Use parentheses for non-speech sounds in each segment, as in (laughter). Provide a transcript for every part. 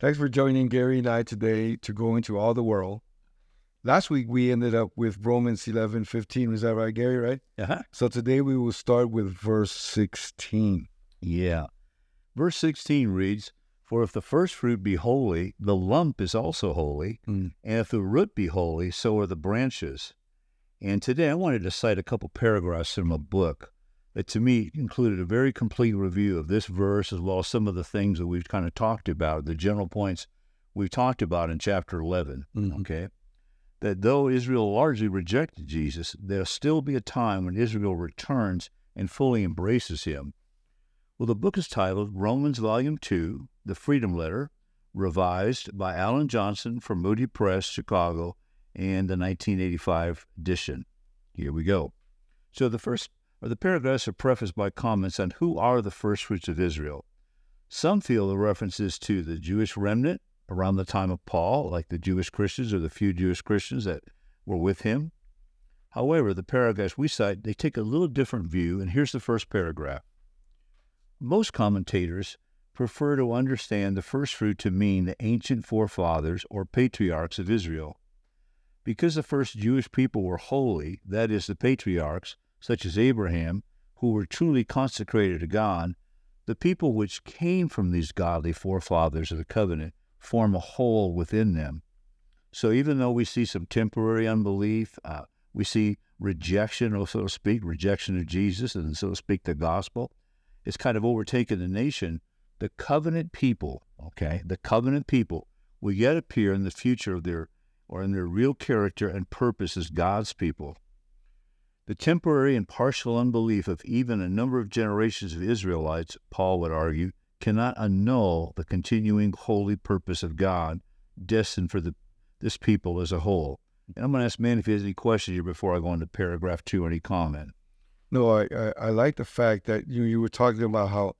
Thanks for joining Gary and I today to go into all the world. Last week we ended up with Romans 11, 15. Is that right, Gary, right? Uh-huh. So today we will start with verse 16. Yeah. Verse 16 reads, For if the first fruit be holy, the lump is also holy. Mm. And if the root be holy, so are the branches. And today I wanted to cite a couple paragraphs from a book that to me included a very complete review of this verse as well as some of the things that we've kind of talked about, the general points we've talked about in chapter 11. Mhm. Okay. That though Israel largely rejected Jesus, there'll still be a time when Israel returns and fully embraces him. Well, the book is titled Romans Volume 2, The Freedom Letter, revised by Alan Johnson from Moody Press, Chicago, and the 1985 edition. Here we go. So the first the paragraphs are prefaced by comments on who are the first fruits of Israel. Some feel the references to the Jewish remnant around the time of Paul, like the Jewish Christians or the few Jewish Christians that were with him. However, the paragraphs we cite, they take a little different view, and here's the first paragraph. Most commentators prefer to understand the first fruit to mean the ancient forefathers or patriarchs of Israel. Because the first Jewish people were holy, that is, the patriarchs, such as Abraham, who were truly consecrated to God, the people which came from these godly forefathers of the covenant form a whole within them. So even though we see some temporary unbelief, uh, we see rejection, or so to speak, rejection of Jesus and so to speak the gospel, it's kind of overtaken the nation. The covenant people, okay, the covenant people will yet appear in the future of their or in their real character and purpose as God's people. The temporary and partial unbelief of even a number of generations of Israelites, Paul would argue, cannot annul the continuing holy purpose of God destined for the, this people as a whole. And I'm going to ask Man if he has any questions here before I go into paragraph two, any comment. No, I, I, I like the fact that you you were talking about how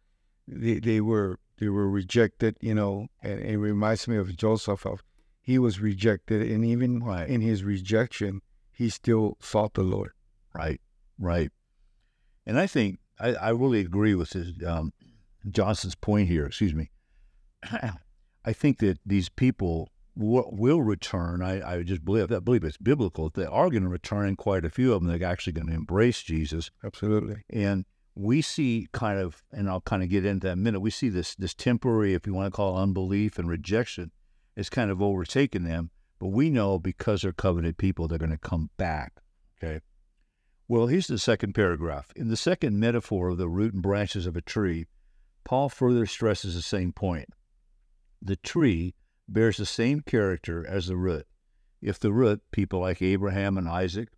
they, they were they were rejected, you know, and it reminds me of Joseph of he was rejected and even Right. in his rejection he still sought the Lord. Right, right. And I think I, I really agree with his, um, Johnson's point here. Excuse me. (clears throat) I think that these people w- will return. I, I just believe I believe it's biblical. They are going to return, and quite a few of them. They're actually going to embrace Jesus. Absolutely. And we see kind of, and I'll kind of get into that in a minute. We see this this temporary, if you want to call it unbelief and rejection, is kind of overtaken them. But we know because they're covenant people, they're going to come back. Okay. Well, here's the second paragraph. In the second metaphor of the root and branches of a tree, Paul further stresses the same point. The tree bears the same character as the root. If the root, people like Abraham and Isaac,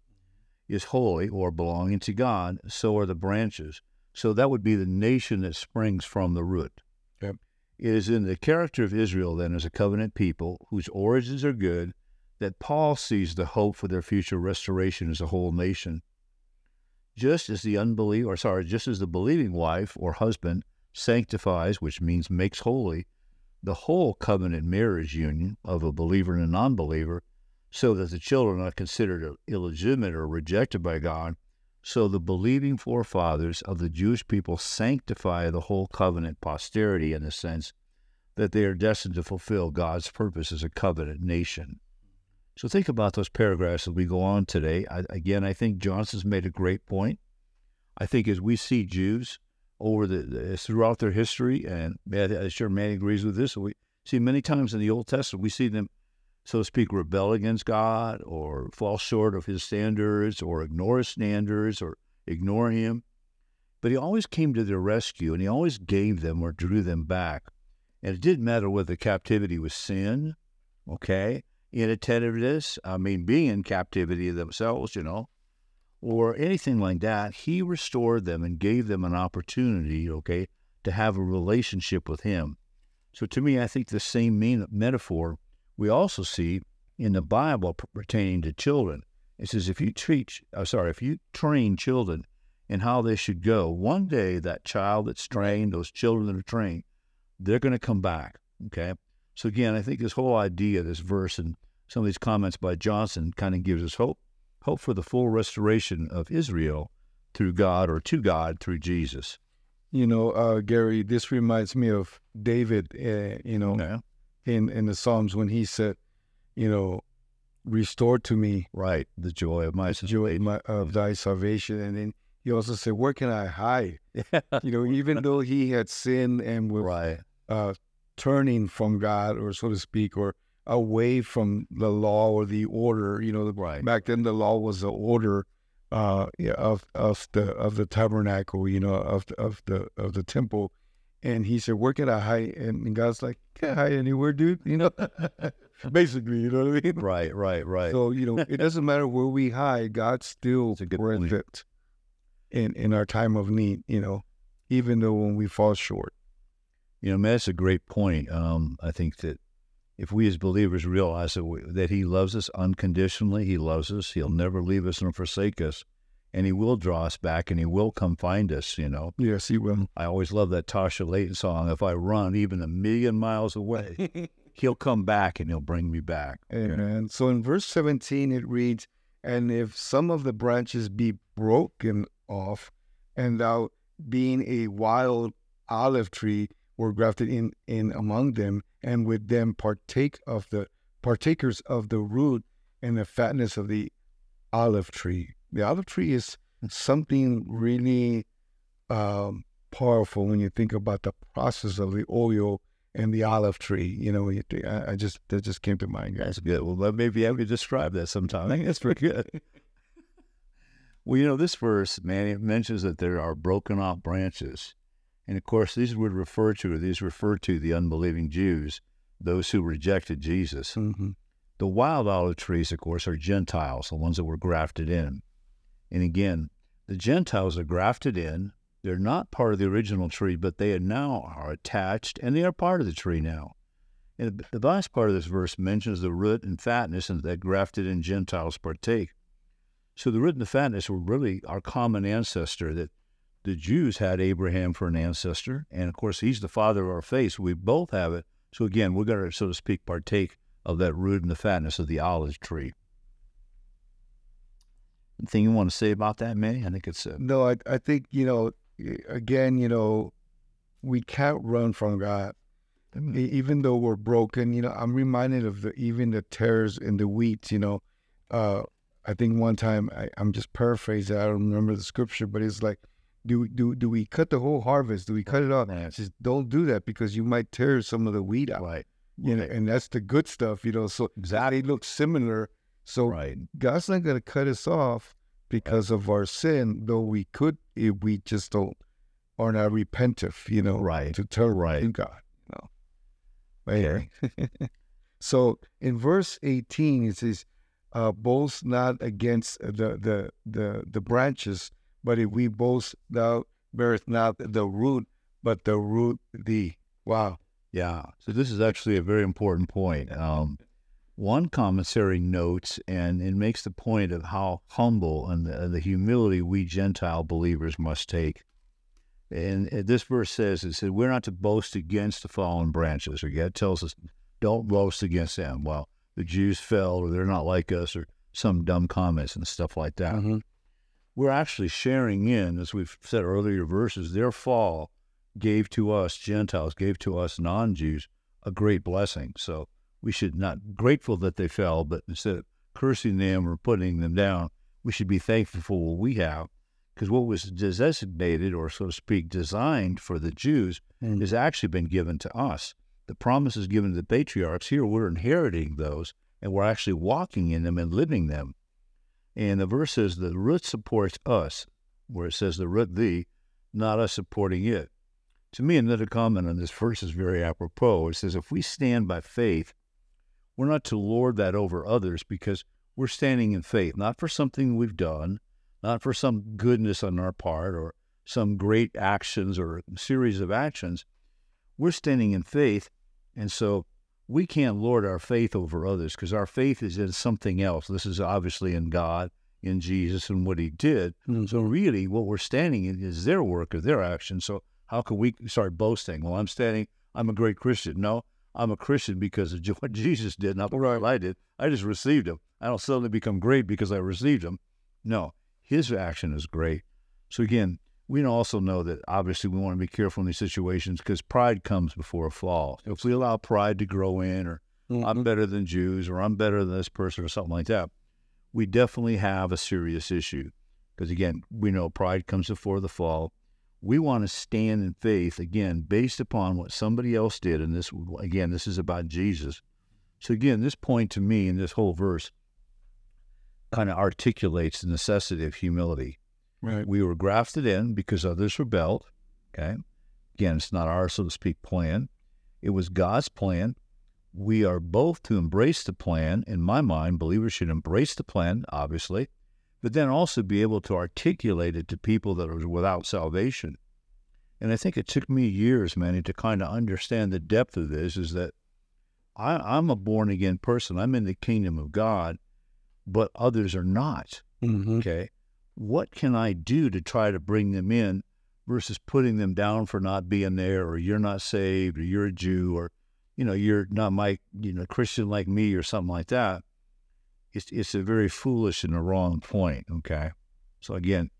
is holy or belonging to God, so are the branches. So that would be the nation that springs from the root. Yep. It is in the character of Israel, then, as a covenant people whose origins are good, that Paul sees the hope for their future restoration as a whole nation. Just as the unbelieving, or sorry, just as the believing wife or husband sanctifies, which means makes holy, the whole covenant marriage union of a believer and a non believer, so that the children are considered illegitimate or rejected by God, so the believing forefathers of the Jewish people sanctify the whole covenant posterity in the sense that they are destined to fulfill God's purpose as a covenant nation. So think about those paragraphs as we go on today. I, again, I think Johnson's made a great point. I think as we see Jews over the, the throughout their history, and I'm sure Manny agrees with this. We see many times in the Old Testament, we see them, so to speak, rebel against God or fall short of His standards or ignore His standards or ignore Him. But He always came to their rescue, and He always gave them or drew them back. And it didn't matter whether the captivity was sin, okay, inattentiveness, I mean, being in captivity themselves, you know, or anything like that, he restored them and gave them an opportunity, okay, to have a relationship with him. So to me, I think the same mean, metaphor we also see in the Bible pertaining to children. It says if you teach, uh, sorry, if you train children in how they should go, one day that child that's trained, those children that are trained, they're going to come back. Okay. So again, I think this whole idea, this verse, and some of these comments by Johnson kind of gives us hope, hope for the full restoration of Israel through God or to God through Jesus. You know, uh, Gary, this reminds me of David. Uh, you know, Okay. in in the Psalms when he said, you know, restore to me Right. The joy of my joy of, my, of thy salvation. And then he also said, where can I hide? (laughs) You know, even though he had sinned and was right. uh, turning from God, or so to speak, or away from the law or the order. You know, Right. back then the law was the order uh, of of the of the tabernacle. You know, of the, of the of the temple. And he said, "Where can I hide?" And God's like, "Can't hide anywhere, dude." You know, (laughs) basically, you know what I mean. Right. Right. Right. So you know, it doesn't matter where we hide. God's still That's a good present in in our time of need. You know, even though when we fall short. You know, man, that's a great point. Um, I think that if we as believers realize that, we, that He loves us unconditionally, He loves us, He'll never leave us nor forsake us, and He will draw us back and He will come find us, you know. Yes, He will. I always love that Tasha Layton song. If I run even a million miles away, (laughs) He'll come back and He'll bring me back. Amen. So in verse 17, it reads, And if some of the branches be broken off, and thou, being a wild olive tree, were grafted in, in among them, and with them partake of the partakers of the root and the fatness of the olive tree. The olive tree is something really um, powerful when you think about the process of the oil and the olive tree. You know, you think, I, I just that just came to mind, guys. That's good. Well, maybe have you describe that sometime. I (laughs) think that's pretty good. (laughs) well, you know, this verse, man, it mentions that there are broken off branches. And of course, these would refer to, these refer to the unbelieving Jews, those who rejected Jesus. Mm-hmm. The wild olive trees, of course, are Gentiles, the ones that were grafted in. And again, the Gentiles are grafted in. They're not part of the original tree, but they are now are attached and they are part of the tree now. And the last part of this verse mentions the root and fatness and that grafted in Gentiles partake. So the root and the fatness were really our common ancestor that the Jews had Abraham for an ancestor. And of course, he's the father of our faith. So we both have it. So again, we're going to, so to speak, partake of that root and the fatness of the olive tree. Anything you want to say about that, Manny? I think it's uh, No, I I think you know, again, you know, we can't run from God. E- even though we're broken, you know, I'm reminded of the even the tares in the wheat. You know, uh, I think one time I, I'm just paraphrasing. I don't remember the scripture, but it's like, do do do we cut the whole harvest? Do we cut it off? Yeah. Says, don't do that because you might tear some of the wheat out. right, You know, and that's the good stuff. You know, so Exactly. they look similar. So right, God's not going to cut us off because of our sin, though we could if we just don't are not repentive, you know, Right. to turn Right. to God. You know. Anyway. (laughs) so in verse 18 it says, uh, boast not against the, the the the branches, but if we boast thou not the root, but the root thee. Wow. yeah. So this is actually a very important point. Um, one commentary notes and it makes the point of how humble and the, the humility we Gentile believers must take. And this verse says, it says, we're not to boast against the fallen branches. Or it tells us, don't boast against them. Well, the Jews fell, or they're not like us, or some dumb comments and stuff like that. Mhm. We're actually sharing in, as we've said earlier verses, their fall gave to us, Gentiles, gave to us non Jews a great blessing. So we should not be grateful that they fell, but instead of cursing them or putting them down, we should be thankful for what we have. Because what was designated, or so to speak, designed for the Jews, Mm. has actually been given to us. The promises given to the patriarchs here, we're inheriting those, and we're actually walking in them and living them. And the verse says the root supports us, where it says the root thee, not us supporting it. To me, another comment on this verse is very apropos. It says, if we stand by faith, we're not to lord that over others because we're standing in faith, not for something we've done, not for some goodness on our part or some great actions or series of actions. We're standing in faith. And so we can't lord our faith over others because our faith is in something else. This is obviously in God, in Jesus, and what He did. Mhm. So really, what we're standing in is their work or their action. So how can we start boasting? Well, I'm standing. I'm a great Christian. No, I'm a Christian because of (laughs) what Jesus did, not what I did. I just received Him. I don't suddenly become great because I received Him. No, His action is great. So again, we also know that obviously we want to be careful in these situations because pride comes before a fall. If we allow pride to grow in, or Mm-hmm. I'm better than Jews, or I'm better than this person, or something like that, we definitely have a serious issue. Because again, we know pride comes before the fall. We want to stand in faith, again, based upon what somebody else did. And this, again, this is about Jesus. So again, this point to me in this whole verse kind of articulates the necessity of humility. Right. We were grafted in because others rebelled. Okay. Again, it's not our, so to speak, plan. It was God's plan. We are both to embrace the plan. In my mind, believers should embrace the plan, obviously, but then also be able to articulate it to people that are without salvation. And I think it took me years, Manny, to kind of understand the depth of this is that I, I'm a born again person. I'm in the kingdom of God, but others are not. Mm-hmm. Okay. What can I do to try to bring them in versus putting them down for not being there or you're not saved or you're a Jew or, you know, you're not my, you know, Christian like me or something like that? It's, it's a very foolish and a wrong point. Okay. So again,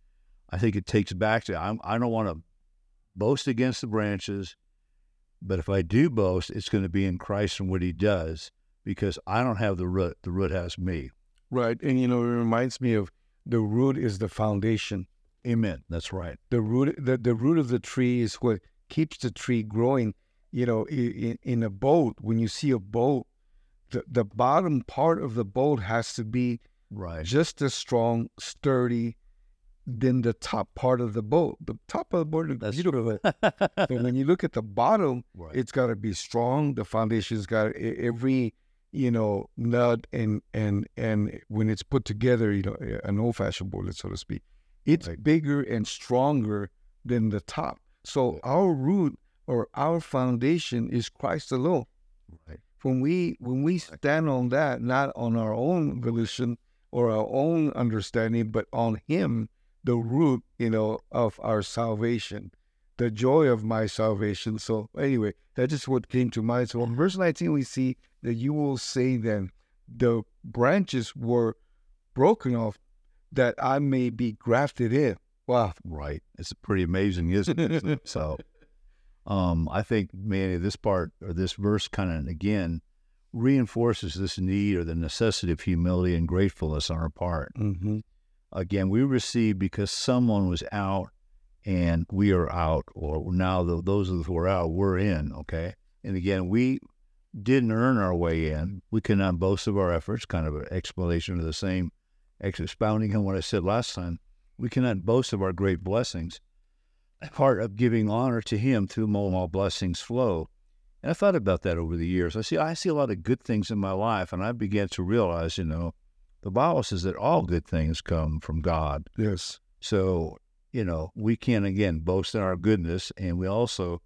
I think it takes back to, I'm, I don't want to boast against the branches, but if I do boast, it's going to be in Christ and what he does because I don't have the root. The root has me. Right. And, you know, it reminds me of the root is the foundation. Amen. That's right. The root, the, the root of the tree is what keeps the tree growing. You know, in, in a boat, when you see a boat, the, the bottom part of the boat has to be Right. just as strong, sturdy, than the top part of the boat. The top of the boat is That's beautiful. but when you look at the bottom, (laughs) right. it's got to be strong. The foundation's got every, you know, nut and and and when it's put together, you know, an old-fashioned bullet, so to speak, it's Right. bigger and stronger than the top. So our root or our foundation is Christ alone. right. When we when we stand on that, not on our own volition or our own understanding, but on Him, the root, you know, of our salvation, the joy of my salvation. So anyway, that's just what came to mind. So in verse 19, we see that you will say then, the branches were broken off that I may be grafted in. Wow. Right. It's pretty amazing, isn't it? so, (laughs) um, I think, Manny, this part or this verse kind of again reinforces this need or the necessity of humility and gratefulness on our part. Mm-hmm. Again, we receive because someone was out and we are out, or now the, those who are out, we're in. Okay. And again, we didn't earn our way in. We cannot boast of our efforts, kind of an explanation of the same, ex- expounding on what I said last time. We cannot boast of our great blessings. Part of giving honor to Him through whom all blessings flow. And I thought about that over the years. I see, I see a lot of good things in my life, and I began to realize, you know, the Bible says that all good things come from God. Yes. So, you know, we can again boast in our goodness, and we also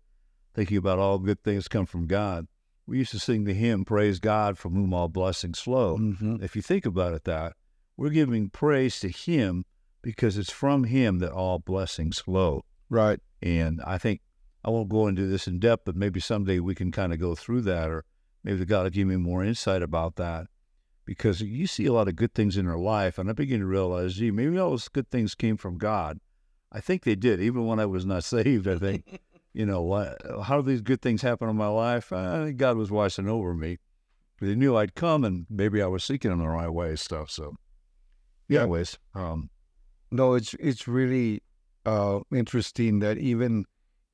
thinking about all good things come from God. We used to sing the hymn, Praise God from whom all blessings flow. Mm-hmm. If you think about it, that we're giving praise to Him because it's from Him that all blessings flow. Right. And I think I won't go into this in depth, but maybe someday we can kind of go through that, or maybe God will give me more insight about that. Because you see a lot of good things in our life, and I begin to realize, gee, maybe all those good things came from God. I think they did, even when I was not (laughs) saved. I think, you know, what, how do these good things happen in my life? I think God was watching over me. But He knew I'd come, and maybe I was seeking Him the right way, and stuff. So, Yeah. anyways, um, No, it's it's really uh, interesting that even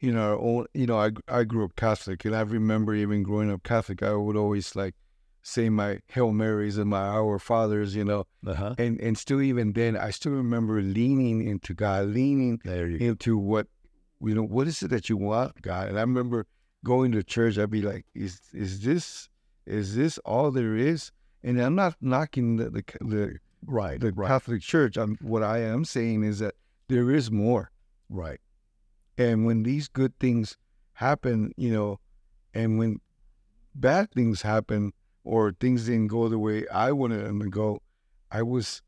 in our own, you know, I I grew up Catholic, and I remember even growing up Catholic, I would always like say my Hail Marys and my Our Fathers, you know, uh-huh. and and still even then, I still remember leaning into God, leaning there you go. into what you know, what is it that you want, God? And I remember going to church, I'd be like, is is this is this all there is? And I'm not knocking the the, the Right, the right, Catholic Church. I'm, what I am saying is that there is more. right. And when these good things happen, you know, and when bad things happen or things didn't go the way I wanted them to go, I was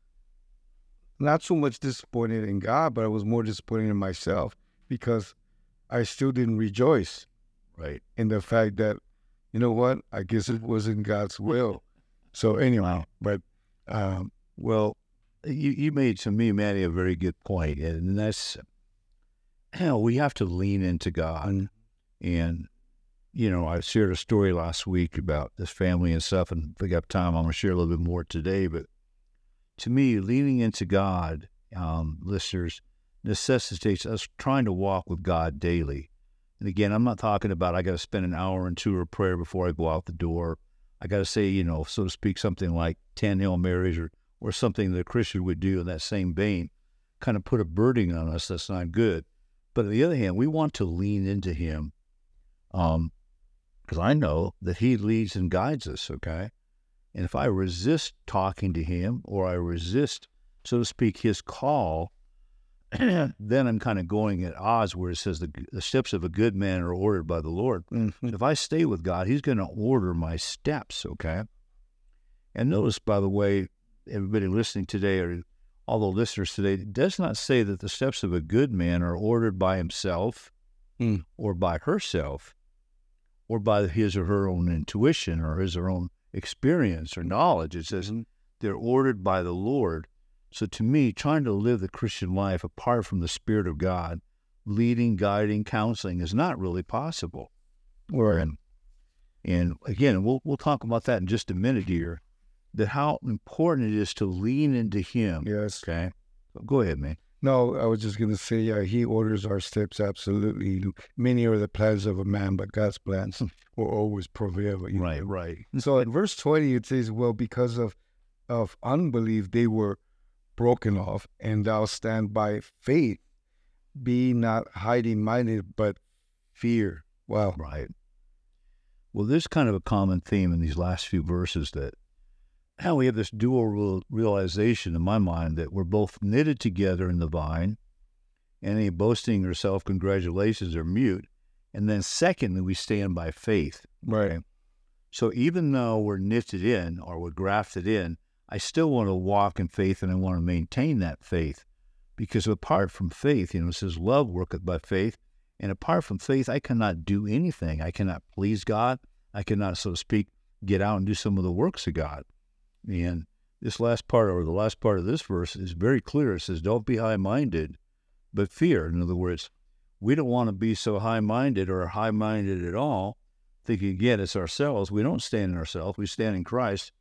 not so much disappointed in God, but I was more disappointed in myself because I still didn't rejoice Right. in the fact that, you know what, I guess it wasn't God's will. So anyhow, but um, Well, you, you made to me, Manny, a very good point, and that's (clears throat) we have to lean into God. And, you know, I shared a story last week about this family and stuff, and if we got time, I'm to share a little bit more today. But to me, leaning into God, um, listeners, necessitates us trying to walk with God daily. And again, I'm not talking about I got to spend an hour and two of prayer before I go out the door. I got to say, you know, so to speak, something like 10 Hail Marys or, or something that a Christian would do in that same vein, kind of put a burden on us that's not good. But on the other hand, we want to lean into Him um, because I know that He leads and guides us, okay? And if I resist talking to Him or I resist, so to speak, His call, (clears throat) then I'm kind of going at odds where it says the, the steps of a good man are ordered by the Lord. Mhm. If I stay with God, He's going to order my steps, okay? And notice, by the way, everybody listening today, or all the listeners today, it does not say that the steps of a good man are ordered by himself Hmm. or by herself or by his or her own intuition or his or her own experience or knowledge. It says Mhm. they're ordered by the Lord. So to me, trying to live the Christian life apart from the Spirit of God, leading, guiding, counseling is not really possible. Right. And, and again, we'll we'll talk about that in just a minute here. That how important it is to lean into Him. Yes. Okay. Go ahead, man. No, I was just going to say, yeah, he orders our steps absolutely. Many are the plans of a man, but God's plans hmm. will always prevail. you know. Right, right. So in verse 20, it says, Well, because of, of unbelief, they were broken off, and thou stand by faith. Be not hiding minded, but fear. Wow. Right. Well, there's kind of a common theme in these last few verses that how we have this dual real- realization in my mind that we're both knitted together in the vine, any boasting or self congratulations are mute. And then, secondly, we stand by faith. Right. So even though we're knitted in or we're grafted in, I still want to walk in faith and I want to maintain that faith. Because apart from faith, you know, it says love worketh by faith. And apart from faith, I cannot do anything. I cannot please God. I cannot, so to speak, get out and do some of the works of God. And this last part, or the last part of this verse, is very clear. It says, Don't be high minded, but fear. In other words, we don't want to be so high minded or high minded at all, thinking again it's ourselves. We don't stand in ourselves, we stand in Christ.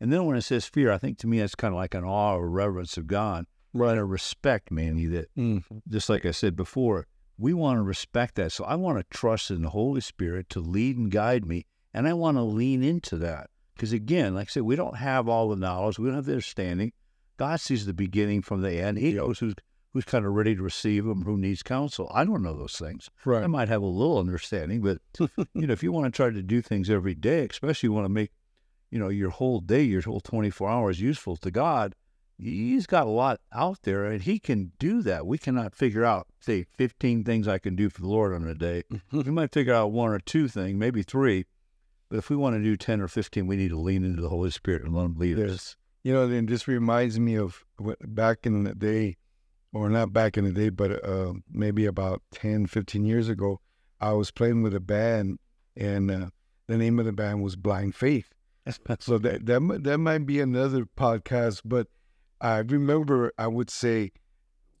And then when it says fear, I think to me that's kind of like an awe or reverence of God, right? A respect, Manny, that Mm. just like I said before, we want to respect that. So I want to trust in the Holy Spirit to lead and guide me. And I want to lean into that. Because again, like I said, we don't have all the knowledge, we don't have the understanding. God sees the beginning from the end. He knows who's who's kind of ready to receive him, who needs counsel. I don't know those things. Right. I might have a little understanding, but you know, if you want to try to do things every day, especially you want to make, you know, your whole day, your whole 24 hours useful to God, He's got a lot out there and He can do that. We cannot figure out, say, 15 things I can do for the Lord on a day. we might figure out one or two things, maybe three. But if we want to do 10 or 15, we need to lean into the Holy Spirit and let Him lead us. You know, then this reminds me of back in the day, or not back in the day, but uh, maybe about 10, 15 years ago, I was playing with a band, and uh, the name of the band was Blind Faith. (laughs) So that that that might be another podcast, but I remember I would say,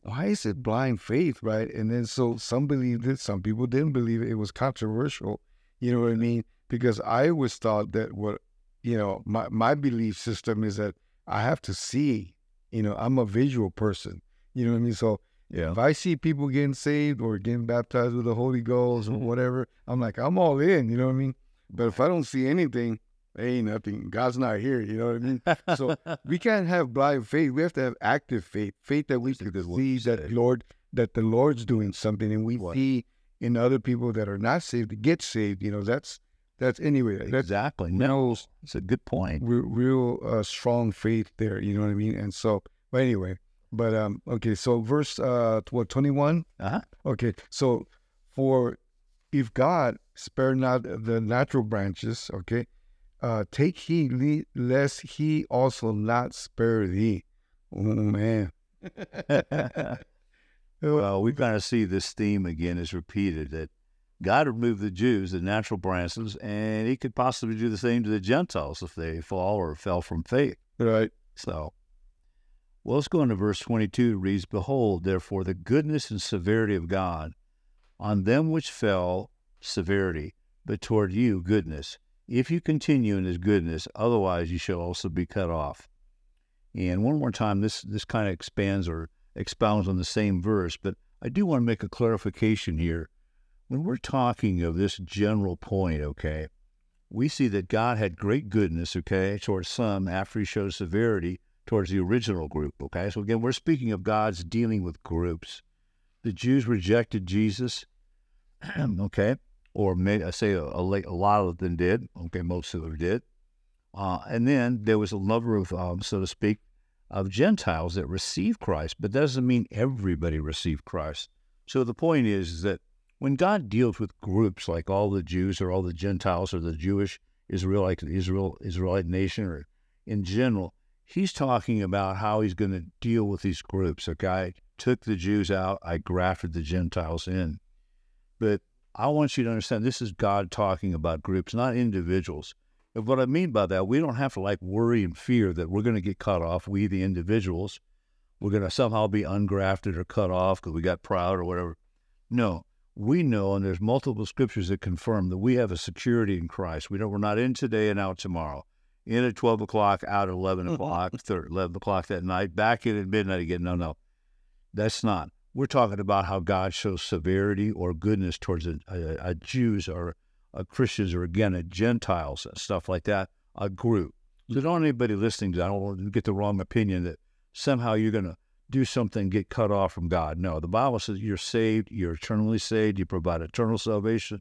"Why is it blind faith?" Right, and then so some believed it, some people didn't believe it. It was controversial, you know what I mean? Because I always thought that what you know my my belief system is that I have to see. You know, I'm a visual person. You know what I mean? So Yeah. if I see people getting saved or getting baptized with the Holy Ghost or Mhm. whatever, I'm like, I'm all in. You know what I mean? But if I don't see anything, ain't nothing. God's not here. You know what I mean? So (laughs) we can't have blind faith. We have to have active faith, faith that we can see that. Lord, that the Lord's doing something, and we What? see in other people that are not saved to get saved. You know, that's that's anyway. That's exactly. No, it's a good point. real, real uh, strong faith there. You know what I mean? And so, but anyway, but um, okay. So verse uh, what twenty one. Uh-huh. Okay, so for if God spare not the natural branches, okay, uh, take heed le- lest he also not spare thee. Oh man. (laughs) well, we kind of see this theme again is repeated that God removed the Jews, the natural branches, and He could possibly do the same to the Gentiles if they fall or fell from faith. Right. So, Well, let's go into verse 22. It reads, Behold, therefore, the goodness and severity of God on them which fell, severity, but toward you, goodness. If you continue in his goodness, otherwise you shall also be cut off. And one more time, this, this kind of expands or expounds on the same verse, but I do want to make a clarification here. When we're talking of this general point, okay, we see that God had great goodness, okay, towards some after he showed severity towards the original group, okay? So again, we're speaking of God's dealing with groups. The Jews rejected Jesus, (clears throat) okay, or may, I say a, a, a, lot of them did, okay, most of them did. Uh, and then there was a number of, um, so to speak, of Gentiles that received Christ, but that doesn't mean everybody received Christ. So the point is, is that when God deals with groups like all the Jews or all the Gentiles or the Jewish Israelite Israel Israelite nation or in general, he's talking about how he's going to deal with these groups. Okay, I took the Jews out, I grafted the Gentiles in. But I want you to understand this is God talking about groups, not individuals. And what I mean by that, we don't have to like worry and fear that we're going to get cut off, we the individuals. We're going to somehow be ungrafted or cut off because we got proud or whatever. No, we know, and there's multiple scriptures that confirm that we have a security in Christ. We know we're not in today and out tomorrow. In at 12 o'clock, out at 11 (laughs) o'clock, 11 o'clock that night, back in at midnight again. No, no, that's not. We're talking about how God shows severity or goodness towards a, a, a Jews or uh, Christians or again, uh, Gentiles, and stuff like that, a group. So don't anybody listening to, I don't want to get the wrong opinion that somehow you're going to do something, get cut off from God. No, the Bible says you're saved, you're eternally saved, you provide eternal salvation,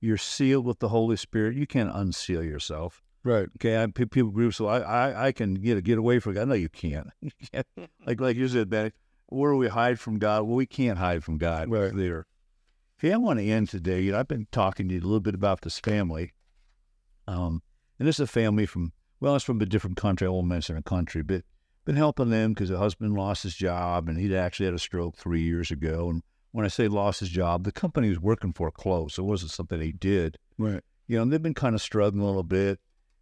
you're sealed with the Holy Spirit. You can't unseal yourself. Right. Okay. I, people groups, so I, I, I can get get away from God. No, you can't. (laughs) (laughs) like like you said, Ben, where we hide from God? Well, we can't hide from God. Right. There. Hey, I want to end today. You know, I've been talking to you a little bit about this family. Um, and this is a family from, well, it's from a different country. I won't mention a country, but been helping them because the husband lost his job and he'd actually had a stroke three years ago. And when I say lost his job, the company he was working for closed. So it wasn't something he did. Right. You know, and they've been kind of struggling a little bit.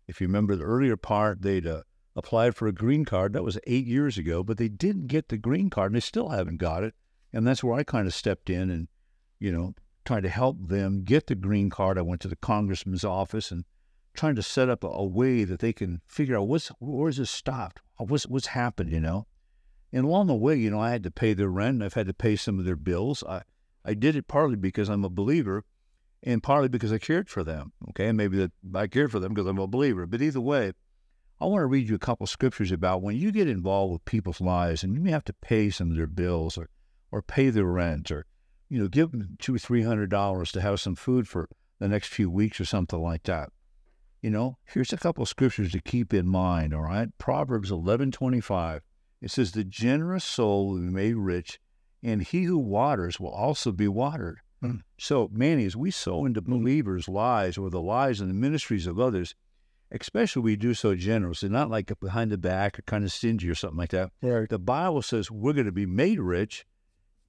If you remember the earlier part, they'd uh, applied for a green card. That was eight years ago, but they didn't get the green card and they still haven't got it. And that's where I kind of stepped in and you know, trying to help them get the green card. I went to the congressman's office and trying to set up a, a way that they can figure out what's where's this stopped, what's what's happened, you know. And along the way, you know, I had to pay their rent. I've had to pay some of their bills. I I did it partly because I'm a believer, and partly because I cared for them. Okay, and maybe that I cared for them because I'm a believer. But either way, I want to read you a couple scriptures about when you get involved with people's lives and you may have to pay some of their bills or or pay their rent or you know, give them two or three hundred dollars to have some food for the next few weeks or something like that. You know, here's a couple of scriptures to keep in mind, all right? Proverbs eleven twenty five. It says, The generous soul will be made rich, and he who waters will also be watered. Mm. So, Manny, as we sow into believers' lives or the lives and the ministries of others, especially we do so generously, not like behind the back or kind of stingy or something like that. Right. The Bible says we're going to be made rich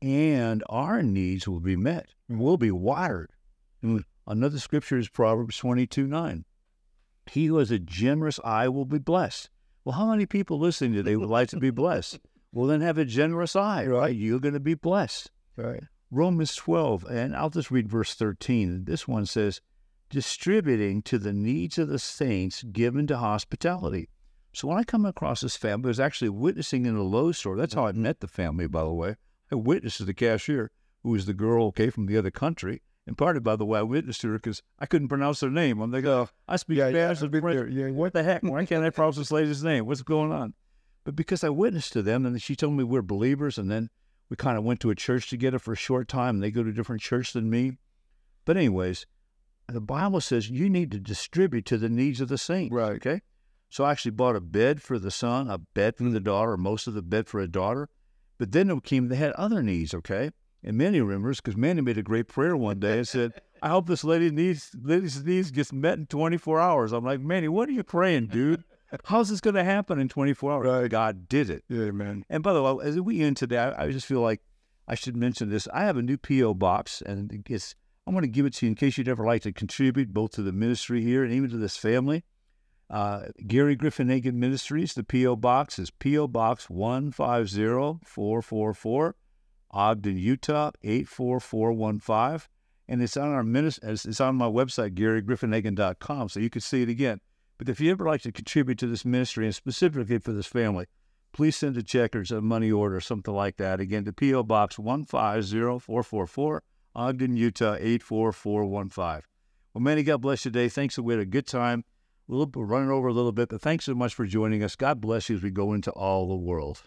and our needs will be met and we'll be watered. And another scripture is Proverbs 22 9. He who has a generous eye will be blessed. Well, how many people listening today would like to be blessed? (laughs) Well, then have a generous eye, right? You're going to be blessed. Right. Romans 12, and I'll just read verse 13. This one says, distributing to the needs of the saints given to hospitality. So when I come across this family, I was actually witnessing in a Lowe's store. That's how I met the family, by the way. I witnessed to the cashier, who was the girl, okay, from the other country. And partly, by the way, I witnessed to her because I couldn't pronounce her name. I'm like, oh, I speak yeah, Spanish yeah, French. there, yeah. What the heck? Why can't I pronounce this lady's name? What's going on? But because I witnessed to them, and she told me we're believers, and then we kind of went to a church together for a short time. And they go to a different church than me. But anyways, the Bible says you need to distribute to the needs of the saints. Right. Okay. So I actually bought a bed for the son, a bed for the daughter, most of the bed for a daughter. But then it came, they had other needs, okay? And Manny remembers because Manny made a great prayer one day and said, (laughs) I hope this lady needs, lady's needs gets met in 24 hours. I'm like, Manny, what are you praying, dude? How's this going to happen in 24 hours? Right. God did it. Yeah, man. And by the way, as we end today, I, I just feel like I should mention this. I have a new P.O. box, and it's, I'm going to give it to you in case you'd ever like to contribute both to the ministry here and even to this family. Uh, Gary Griffenhagen Ministries, the P.O. Box is P.O. Box 150444, Ogden, Utah 84415. And it's on our minis- it's on my website, GaryGriffenhagen.com, so you can see it again. But if you ever like to contribute to this ministry and specifically for this family, please send a check or a money order or something like that. Again, to P.O. Box 150444, Ogden, Utah 84415. Well, Manny, God bless you today. Thanks. We had a good time. Bit running over a little bit, but thanks so much for joining us. God bless you as we go into all the world.